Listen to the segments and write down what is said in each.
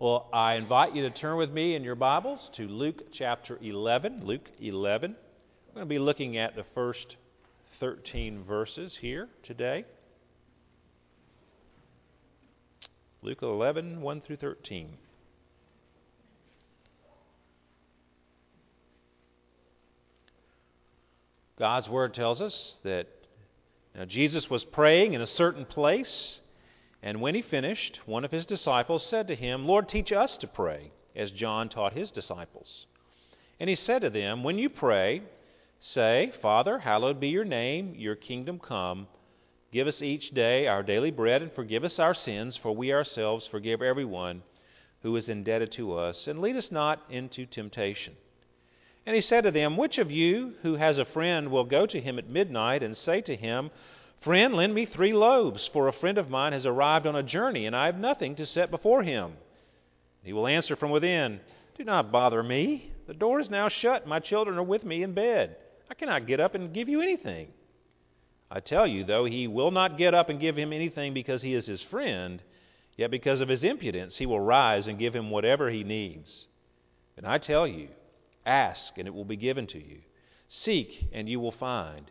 Well, I invite you to turn with me in your Bibles to Luke chapter 11. Luke 11. We're going to be looking at the first 13 verses here today. Luke 11, 1 through 13. God's Word tells us that now, Jesus was praying in a certain place, and when he finished, one of his disciples said to him, Lord, teach us to pray, as John taught his disciples. And he said to them, When you pray, say, Father, hallowed be your name, your kingdom come. Give us each day our daily bread, and forgive us our sins, for we ourselves forgive everyone who is indebted to us. And lead us not into temptation. And he said to them, Which of you who has a friend will go to him at midnight and say to him, Friend, lend me three loaves, for a friend of mine has arrived on a journey, and I have nothing to set before him? He will answer from within, Do not bother me. The door is now shut. My children are with me in bed. I cannot get up and give you anything. I tell you, though he will not get up and give him anything because he is his friend, yet because of his impudence he will rise and give him whatever he needs. And I tell you, Ask, and it will be given to you. Seek, and you will find.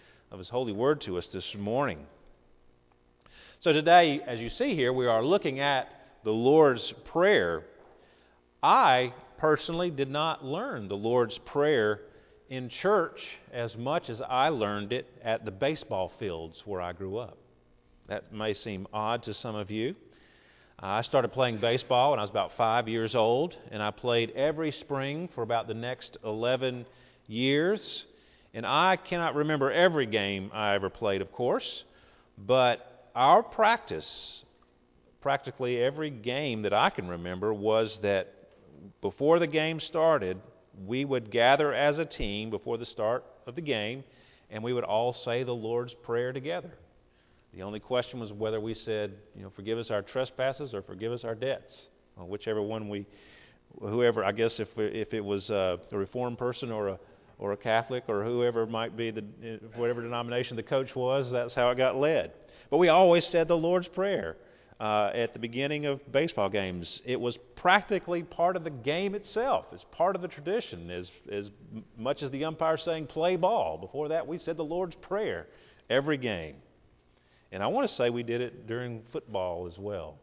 of His holy word to us this morning. So, today, as you see here, we are looking at the Lord's Prayer. I personally did not learn the Lord's Prayer in church as much as I learned it at the baseball fields where I grew up. That may seem odd to some of you. I started playing baseball when I was about five years old, and I played every spring for about the next 11 years. And I cannot remember every game I ever played, of course, but our practice, practically every game that I can remember, was that before the game started, we would gather as a team before the start of the game, and we would all say the Lord's Prayer together. The only question was whether we said, you know, forgive us our trespasses or forgive us our debts. Whichever one we, whoever, I guess if, if it was a Reformed person or a, or a Catholic or whoever might be, the, whatever denomination the coach was, that's how it got led. But we always said the Lord's Prayer uh, at the beginning of baseball games. It was practically part of the game itself. It's part of the tradition, as, as much as the umpire saying play ball. Before that, we said the Lord's Prayer every game. And I want to say we did it during football as well.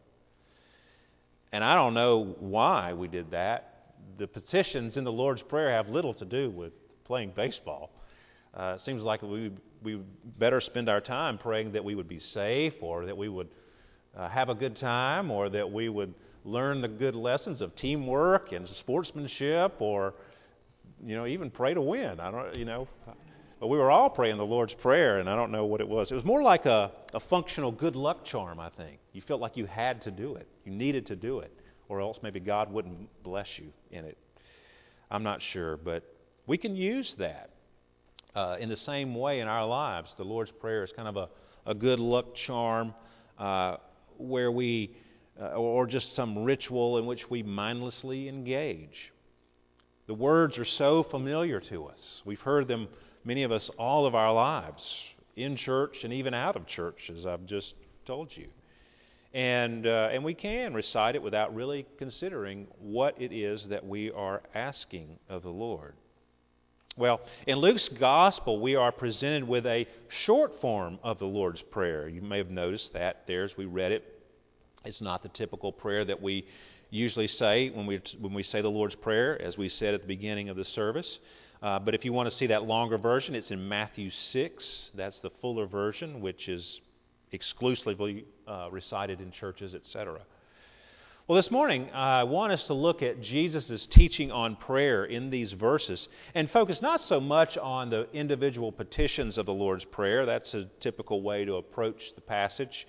And I don't know why we did that. The petitions in the Lord's Prayer have little to do with playing baseball. Uh, it seems like we we better spend our time praying that we would be safe, or that we would uh, have a good time, or that we would learn the good lessons of teamwork and sportsmanship, or you know even pray to win. I don't you know but we were all praying the Lord's Prayer, and I don't know what it was. It was more like a, a functional good luck charm, I think. You felt like you had to do it, you needed to do it, or else maybe God wouldn't bless you in it. I'm not sure, but we can use that uh, in the same way in our lives. The Lord's Prayer is kind of a, a good luck charm uh, where we, uh, or just some ritual in which we mindlessly engage. The words are so familiar to us. We've heard them many of us all of our lives, in church and even out of church, as I've just told you. And, uh, and we can recite it without really considering what it is that we are asking of the Lord. Well, in Luke's gospel, we are presented with a short form of the Lord's Prayer. You may have noticed that there as we read it. It's not the typical prayer that we usually say when we, when we say the Lord's Prayer, as we said at the beginning of the service. Uh, but if you want to see that longer version, it's in Matthew 6. That's the fuller version, which is exclusively uh, recited in churches, etc. Well, this morning, I want us to look at Jesus' teaching on prayer in these verses and focus not so much on the individual petitions of the Lord's Prayer. That's a typical way to approach the passage.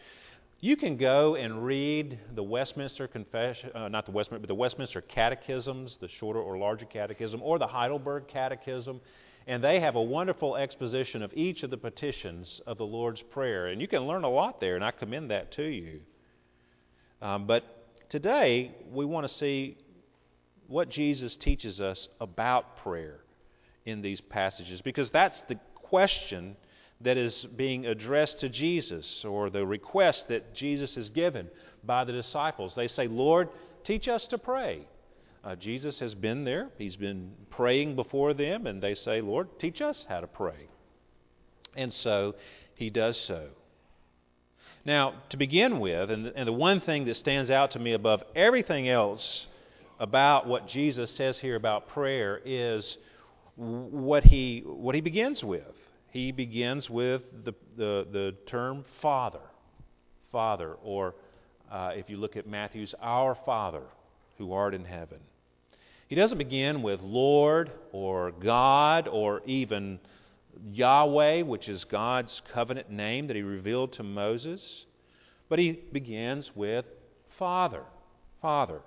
You can go and read the Westminster Confession, uh, not the Westminster, but the Westminster Catechisms, the shorter or larger catechism, or the Heidelberg Catechism, and they have a wonderful exposition of each of the petitions of the Lord's Prayer. And you can learn a lot there, and I commend that to you. Um, but today, we want to see what Jesus teaches us about prayer in these passages, because that's the question that is being addressed to Jesus or the request that Jesus is given by the disciples. They say, Lord, teach us to pray. Uh, Jesus has been there, he's been praying before them, and they say, Lord, teach us how to pray. And so he does so. Now, to begin with, and the, and the one thing that stands out to me above everything else about what Jesus says here about prayer is what he, what he begins with he begins with the, the, the term Father. Father, or uh, if you look at Matthew's, Our Father who art in heaven. He doesn't begin with Lord or God or even Yahweh, which is God's covenant name that he revealed to Moses, but he begins with Father. Father.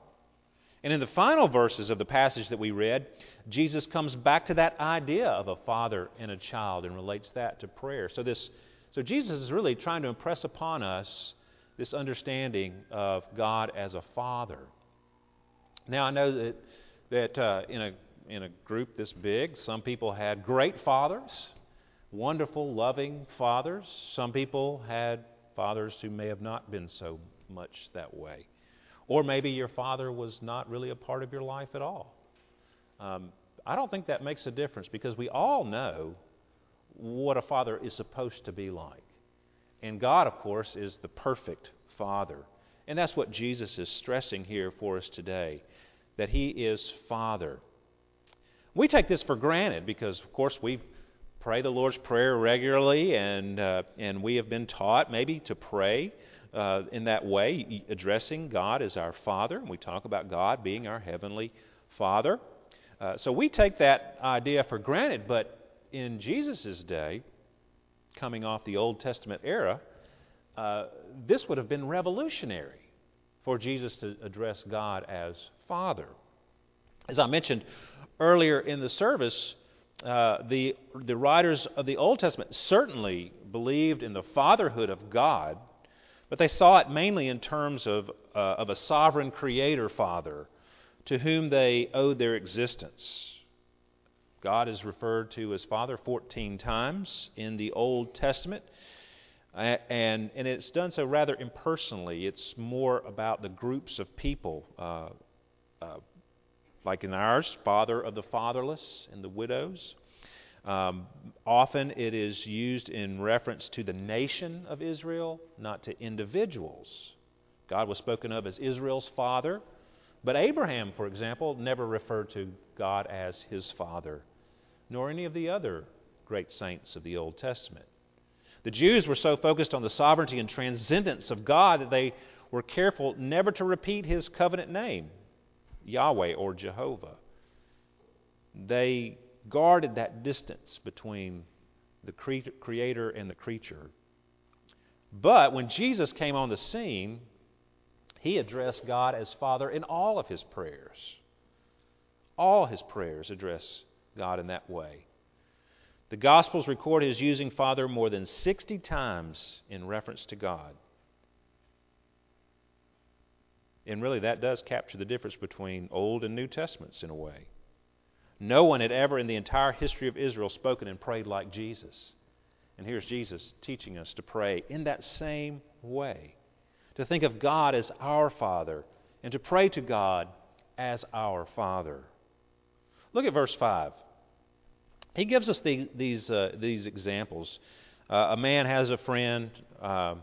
And in the final verses of the passage that we read, Jesus comes back to that idea of a father and a child and relates that to prayer. So this so Jesus is really trying to impress upon us this understanding of God as a father. Now I know that that uh, in a in a group this big, some people had great fathers, wonderful, loving fathers. Some people had fathers who may have not been so much that way. Or maybe your father was not really a part of your life at all. Um, I don't think that makes a difference because we all know what a father is supposed to be like. And God, of course, is the perfect father. And that's what Jesus is stressing here for us today that he is father. We take this for granted because, of course, we pray the Lord's Prayer regularly, and, uh, and we have been taught maybe to pray uh, in that way, addressing God as our Father. And we talk about God being our Heavenly Father. Uh, so we take that idea for granted, but in Jesus' day, coming off the Old Testament era, uh, this would have been revolutionary for Jesus to address God as Father. As I mentioned earlier in the service, uh, the, the writers of the Old Testament certainly believed in the fatherhood of God but they saw it mainly in terms of, uh, of a sovereign creator father to whom they owed their existence. God is referred to as Father 14 times in the Old Testament, and, and it's done so rather impersonally. It's more about the groups of people, uh, uh, like in ours, Father of the fatherless and the widows. Um, often it is used in reference to the nation of Israel, not to individuals. God was spoken of as Israel's father, but Abraham, for example, never referred to God as his father, nor any of the other great saints of the Old Testament. The Jews were so focused on the sovereignty and transcendence of God that they were careful never to repeat his covenant name, Yahweh or Jehovah. They guarded that distance between the creator and the creature. But when Jesus came on the scene, he addressed God as Father in all of his prayers. All his prayers address God in that way. The Gospels record his using Father more than 60 times in reference to God. And really, that does capture the difference between Old and New Testaments in a way. No one had ever in the entire history of Israel spoken and prayed like Jesus. And here's Jesus teaching us to pray in that same way to think of God as our Father and to pray to God as our Father. Look at verse 5. He gives us the, these, uh, these examples. Uh, a man has a friend, uh,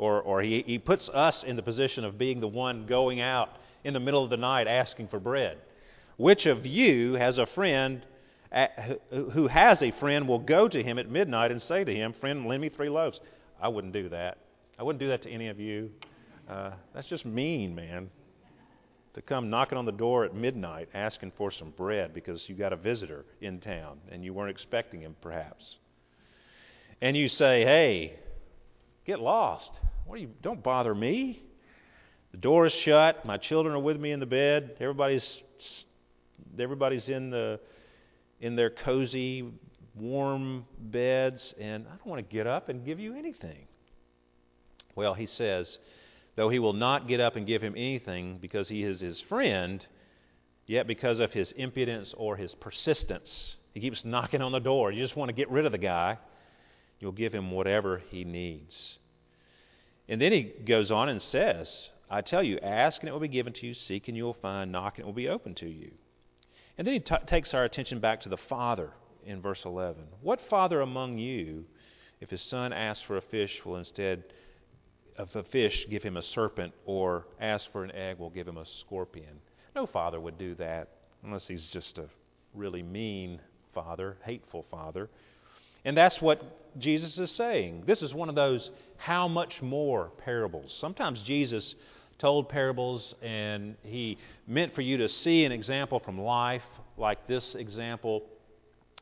or, or he, he puts us in the position of being the one going out in the middle of the night asking for bread. Which of you has a friend who has a friend will go to him at midnight and say to him, Friend, lend me three loaves? I wouldn't do that. I wouldn't do that to any of you. Uh, that's just mean, man. To come knocking on the door at midnight asking for some bread because you got a visitor in town and you weren't expecting him, perhaps. And you say, Hey, get lost. What do you don't bother me. The door is shut. My children are with me in the bed. Everybody's everybody's in the in their cozy, warm beds, and I don't want to get up and give you anything. Well, he says, though he will not get up and give him anything because he is his friend, yet because of his impudence or his persistence, he keeps knocking on the door. You just want to get rid of the guy. You'll give him whatever he needs. And then he goes on and says, I tell you, ask and it will be given to you, seek and you will find, knock and it will be open to you. And then he t- takes our attention back to the Father in verse 11. What father among you, if his son asks for a fish, will instead of a fish give him a serpent, or ask for an egg, will give him a scorpion? No father would do that unless he's just a really mean father, hateful father. And that's what Jesus is saying. This is one of those how much more parables. Sometimes Jesus told parables and he meant for you to see an example from life, like this example,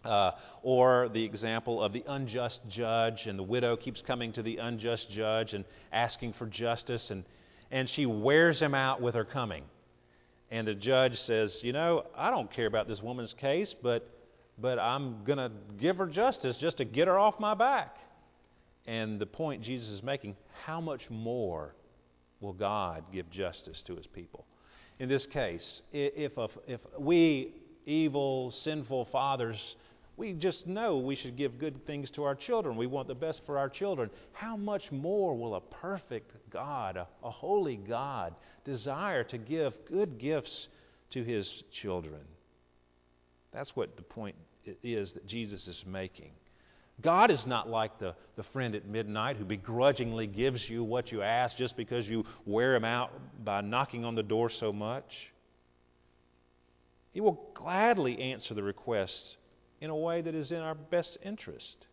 uh, or the example of the unjust judge, and the widow keeps coming to the unjust judge and asking for justice, and, and she wears him out with her coming. And the judge says, You know, I don't care about this woman's case, but but I'm going to give her justice just to get her off my back. And the point Jesus is making how much more will God give justice to his people? In this case, if, if we, evil, sinful fathers, we just know we should give good things to our children. We want the best for our children. How much more will a perfect God, a, a holy God, desire to give good gifts to his children? That's what the point is that Jesus is making. God is not like the, the friend at midnight who begrudgingly gives you what you ask just because you wear him out by knocking on the door so much. He will gladly answer the requests in a way that is in our best interest.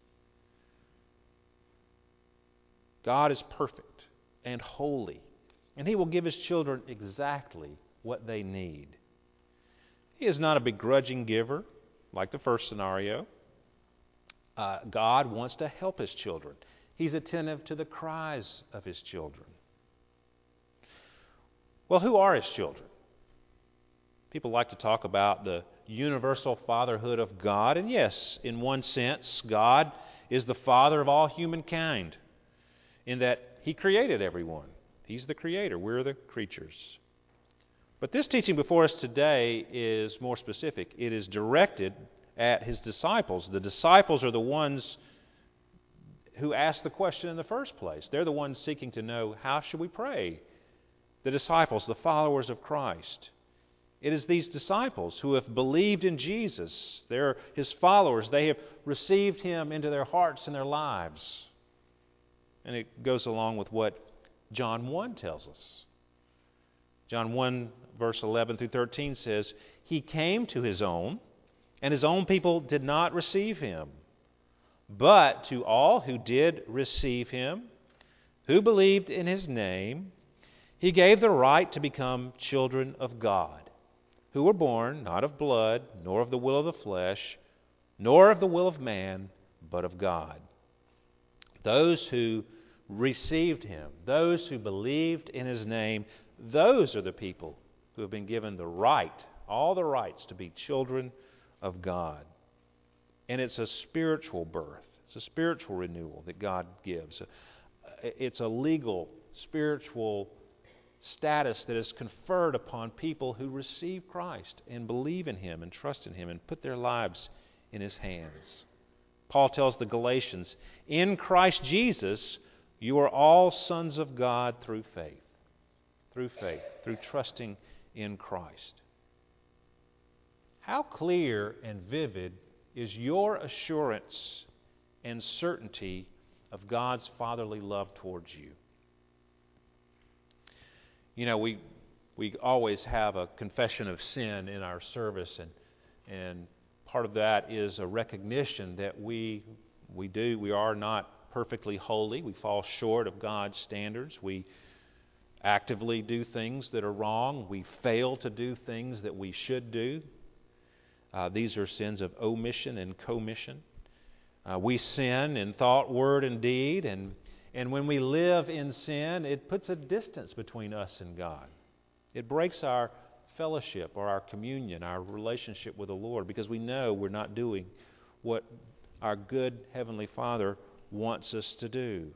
God is perfect and holy, and He will give His children exactly what they need. He is not a begrudging giver like the first scenario. Uh, God wants to help his children. He's attentive to the cries of his children. Well, who are his children? People like to talk about the universal fatherhood of God, and yes, in one sense, God is the father of all humankind, in that he created everyone. He's the creator, we're the creatures. But this teaching before us today is more specific. It is directed at his disciples. The disciples are the ones who asked the question in the first place. They're the ones seeking to know how should we pray? The disciples, the followers of Christ. It is these disciples who have believed in Jesus. They're his followers. They have received him into their hearts and their lives. And it goes along with what John 1 tells us. John 1, verse 11 through 13 says, He came to his own, and his own people did not receive him. But to all who did receive him, who believed in his name, he gave the right to become children of God, who were born not of blood, nor of the will of the flesh, nor of the will of man, but of God. Those who received him, those who believed in his name, those are the people who have been given the right, all the rights to be children of God. And it's a spiritual birth, it's a spiritual renewal that God gives. It's a legal, spiritual status that is conferred upon people who receive Christ and believe in Him and trust in Him and put their lives in His hands. Paul tells the Galatians, In Christ Jesus, you are all sons of God through faith through faith, through trusting in Christ. How clear and vivid is your assurance and certainty of God's fatherly love towards you? You know, we, we always have a confession of sin in our service, and, and part of that is a recognition that we, we do, we are not perfectly holy. We fall short of God's standards. We actively do things that are wrong. We fail to do things that we should do. Uh, these are sins of omission and commission. Uh, we sin in thought, word, and deed, and, And when we live in sin, it puts a distance between us and God. It breaks our fellowship or our communion, our relationship with the Lord, because we know we're not doing what our good Heavenly Father wants us to do.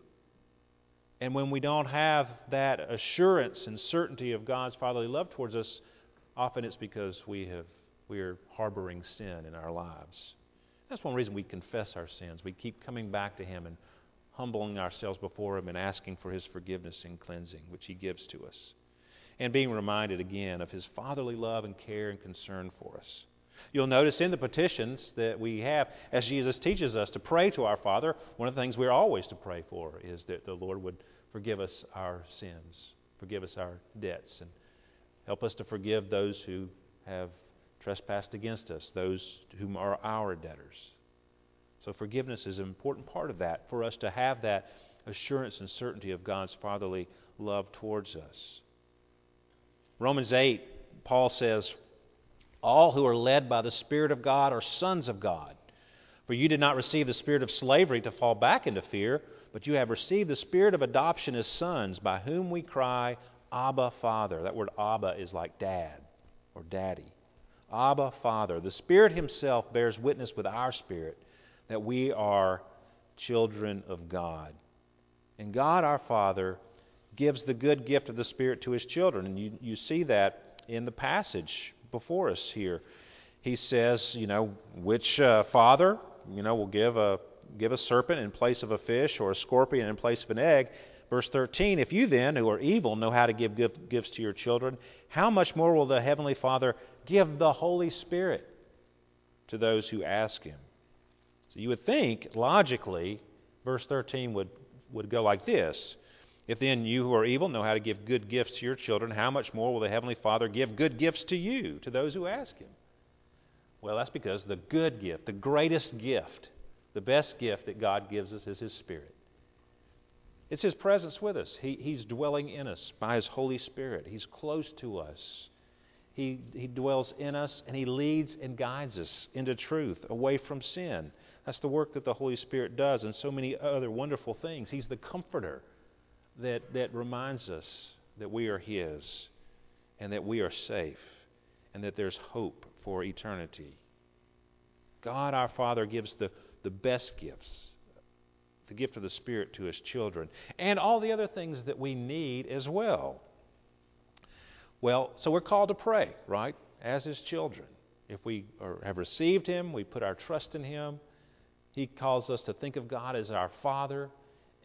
And when we don't have that assurance and certainty of God's fatherly love towards us, often it's because we have we are harboring sin in our lives. That's one reason we confess our sins. We keep coming back to Him and humbling ourselves before Him and asking for His forgiveness and cleansing, which He gives to us. And being reminded again of His fatherly love and care and concern for us. You'll notice in the petitions that we have, as Jesus teaches us to pray to our Father, one of the things we're always to pray for is that the Lord would forgive us our sins, forgive us our debts, and help us to forgive those who have trespassed against us, those whom are our debtors. So forgiveness is an important part of that for us to have that assurance and certainty of God's fatherly love towards us. Romans 8, Paul says, All who are led by the Spirit of God are sons of God. For you did not receive the spirit of slavery to fall back into fear, but you have received the spirit of adoption as sons, by whom we cry, Abba, Father. That word Abba is like dad or daddy. Abba, Father. The Spirit Himself bears witness with our spirit that we are children of God. And God, our Father, gives the good gift of the Spirit to His children. And you, you see that in the passage before us here. He says, you know, which uh, father, you know, will give a, give a serpent in place of a fish or a scorpion in place of an egg. Verse 13 If you then, who are evil, know how to give gifts to your children, how much more will the Heavenly Father give the Holy Spirit to those who ask Him? So you would think, logically, verse 13 would, would go like this If then you who are evil know how to give good gifts to your children, how much more will the Heavenly Father give good gifts to you, to those who ask Him? Well, that's because the good gift, the greatest gift, the best gift that God gives us is His Spirit. It's His presence with us. He, he's dwelling in us by His Holy Spirit. He's close to us. He, he dwells in us and He leads and guides us into truth, away from sin. That's the work that the Holy Spirit does, and so many other wonderful things. He's the comforter that, that reminds us that we are His and that we are safe and that there's hope for eternity. God our Father gives the, the best gifts the gift of the Spirit to His children, and all the other things that we need as well. Well, so we're called to pray, right, as His children. If we are, have received Him, we put our trust in Him. He calls us to think of God as our Father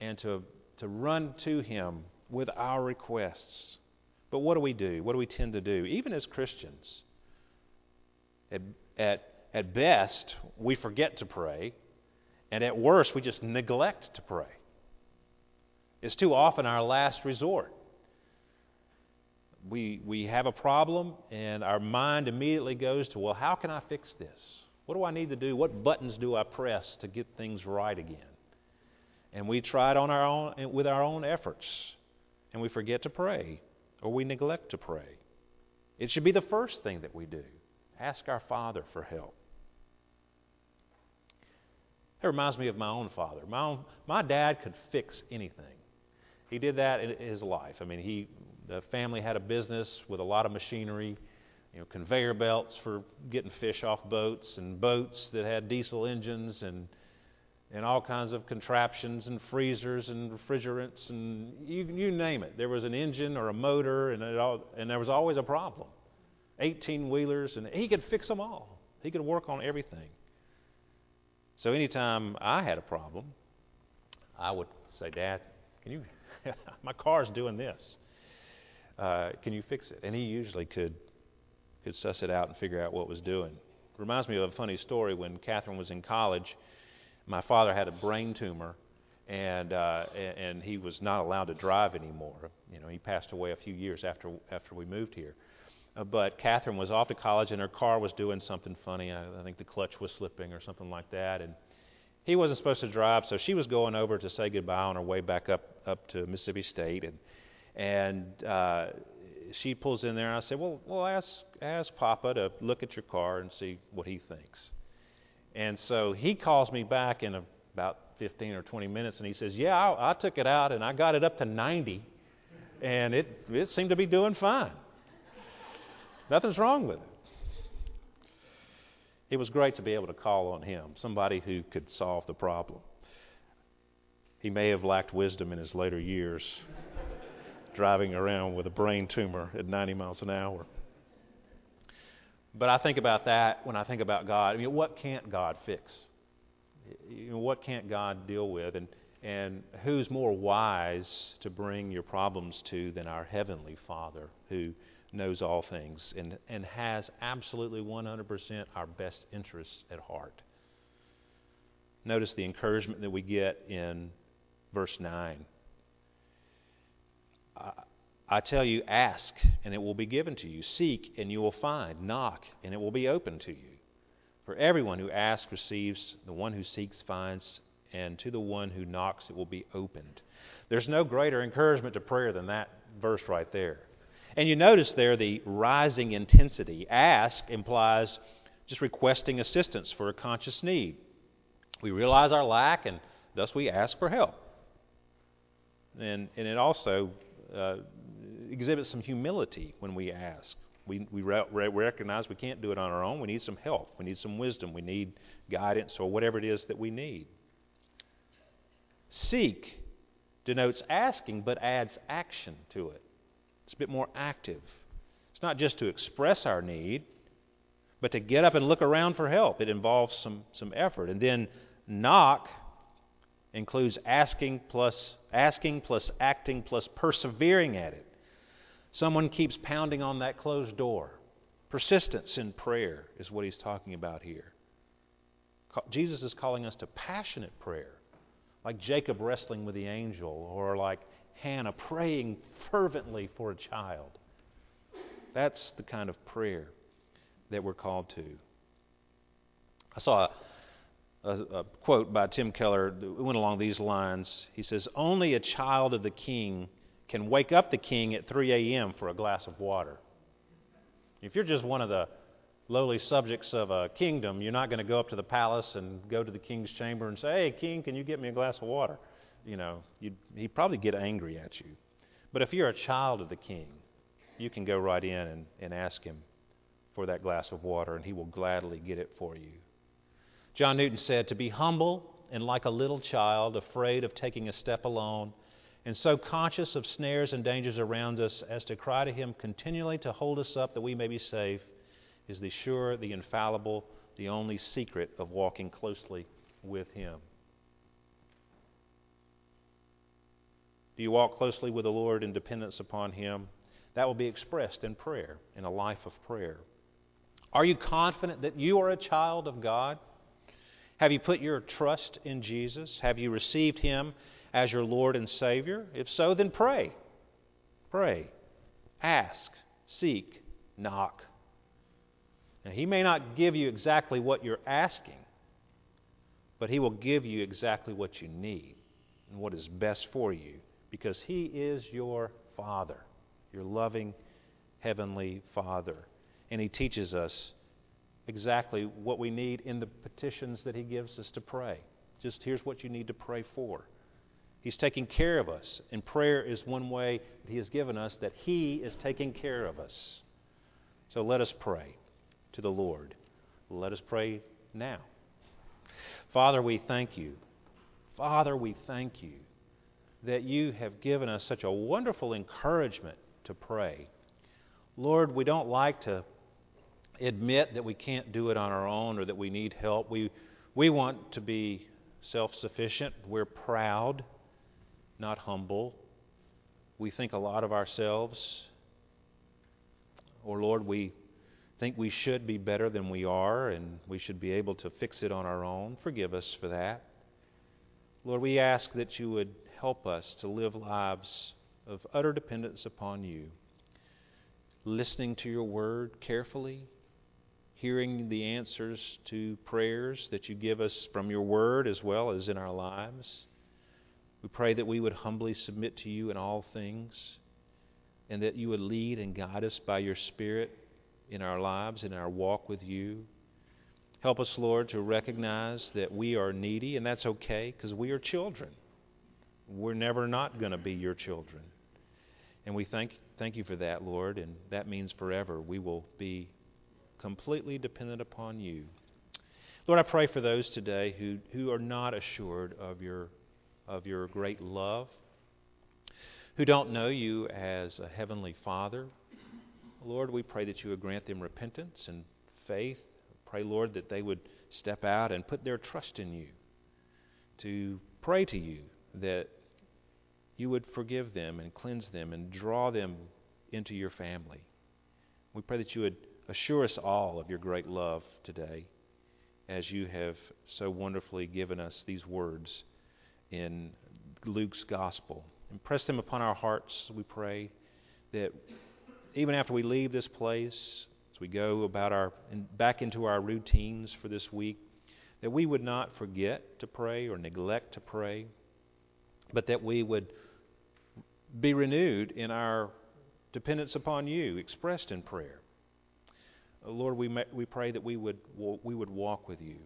and to, to run to Him with our requests. But what do we do? What do we tend to do? Even as Christians, at, at, at best, we forget to pray and at worst, we just neglect to pray. It's too often our last resort. We, we have a problem, and our mind immediately goes to, well, how can I fix this? What do I need to do? What buttons do I press to get things right again? And we try it on our own, with our own efforts, and we forget to pray, or we neglect to pray. It should be the first thing that we do. Ask our Father for help. That reminds me of my own father. My, own, my dad could fix anything. He did that in his life. I mean, he, the family had a business with a lot of machinery, you know, conveyor belts for getting fish off boats, and boats that had diesel engines, and and all kinds of contraptions and freezers and refrigerants and you, you name it. There was an engine or a motor, and it all, and there was always a problem. 18 wheelers, and he could fix them all. He could work on everything. So anytime I had a problem, I would say, Dad, can you, my car's doing this. Uh, can you fix it? And he usually could, could suss it out and figure out what was doing. Reminds me of a funny story when Catherine was in college. My father had a brain tumor, and uh, and he was not allowed to drive anymore. You know, he passed away a few years after after we moved here. Uh, but Catherine was off to college and her car was doing something funny. I, I think the clutch was slipping or something like that. And he wasn't supposed to drive, so she was going over to say goodbye on her way back up, up to Mississippi State. And, and uh, she pulls in there and I said, Well, well ask, ask Papa to look at your car and see what he thinks. And so he calls me back in about 15 or 20 minutes, and he says, Yeah, I, I took it out and I got it up to 90, and it, it seemed to be doing fine. Nothing's wrong with it. It was great to be able to call on him, somebody who could solve the problem. He may have lacked wisdom in his later years, driving around with a brain tumor at 90 miles an hour. But I think about that when I think about God. I mean, what can't God fix? You know, what can't God deal with? And, and who's more wise to bring your problems to than our Heavenly Father, who knows all things and, and has absolutely 100% our best interests at heart? Notice the encouragement that we get in verse 9. I tell you, ask, and it will be given to you. Seek, and you will find. Knock, and it will be open to you. For everyone who asks receives, the one who seeks finds, and to the one who knocks it will be opened. There's no greater encouragement to prayer than that verse right there. And you notice there the rising intensity. Ask implies just requesting assistance for a conscious need. We realize our lack, and thus we ask for help. And, and it also uh, exhibit some humility when we ask. We, we re- recognize we can't do it on our own. We need some help. We need some wisdom. We need guidance or whatever it is that we need. Seek denotes asking, but adds action to it. It's a bit more active. It's not just to express our need, but to get up and look around for help. It involves some, some effort. And then knock includes asking plus asking plus acting plus persevering at it. Someone keeps pounding on that closed door. Persistence in prayer is what he's talking about here. Jesus is calling us to passionate prayer, like Jacob wrestling with the angel, or like Hannah praying fervently for a child. That's the kind of prayer that we're called to. I saw a, a, quote by Tim Keller that went along these lines. He says, Only a child of the king can wake up the king at 3 a.m. for a glass of water. If you're just one of the lowly subjects of a kingdom, you're not going to go up to the palace and go to the king's chamber and say, Hey, king, can you get me a glass of water? You know, he'd probably get angry at you. But if you're a child of the king, you can go right in and, and ask him for that glass of water, and he will gladly get it for you. John Newton said, To be humble and like a little child, afraid of taking a step alone, and so conscious of snares and dangers around us as to cry to Him continually to hold us up that we may be safe, is the sure, the infallible, the only secret of walking closely with Him. Do you walk closely with the Lord in dependence upon Him? That will be expressed in prayer, in a life of prayer. Are you confident that you are a child of God? Have you put your trust in Jesus? Have you received Him as your Lord and Savior? If so, then pray. Pray. Ask. Seek. Knock. Now, He may not give you exactly what you're asking, but He will give you exactly what you need and what is best for you because He is your Father, your loving Heavenly Father. And He teaches us exactly what we need in the petitions that He gives us to pray. Just here's what you need to pray for. He's taking care of us, and prayer is one way that He has given us that He is taking care of us. So let us pray to the Lord. Let us pray now. Father, we thank you. Father, we thank you that you have given us such a wonderful encouragement to pray. Lord, we don't like to admit that we can't do it on our own or that we need help. We, we want to be self sufficient. We're proud, not humble. We think a lot of ourselves. Or, Lord, we think we should be better than we are and we should be able to fix it on our own. Forgive us for that. Lord, we ask that you would help us to live lives of utter dependence upon you, listening to your word carefully, hearing the answers to prayers that you give us from your word as well as in our lives. We pray that we would humbly submit to you in all things and that you would lead and guide us by your Spirit in our lives, in our walk with you. Help us, Lord, to recognize that we are needy, and that's okay because we are children. We're never not going to be your children. And we thank, thank you for that, Lord, and that means forever we will be completely dependent upon you. Lord, I pray for those today who, who are not assured of your, of your great love, who don't know you as a heavenly Father. Lord, we pray that you would grant them repentance and faith. Pray, Lord, that they would step out and put their trust in you, to pray to you that you would forgive them and cleanse them and draw them into your family. We pray that you would assure us all of your great love today as you have so wonderfully given us these words in Luke's gospel. Impress them upon our hearts, we pray, that even after we leave this place, as we go about our back into our routines for this week, that we would not forget to pray or neglect to pray, but that we would be renewed in our dependence upon you, expressed in prayer. Uh, Lord, we, may, we pray that we would, we would walk with you.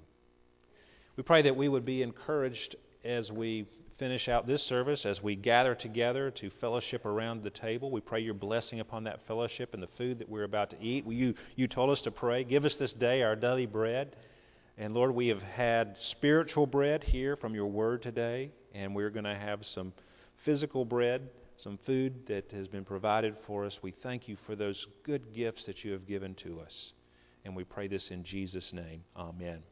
We pray that we would be encouraged as we finish out this service, as we gather together to fellowship around the table. We pray your blessing upon that fellowship and the food that we're about to eat. You, you told us to pray. Give us this day our daily bread. And Lord, we have had spiritual bread here from your word today, and we're going to have some physical bread some food that has been provided for us. We thank you for those good gifts that you have given to us. And we pray this in Jesus' name. Amen.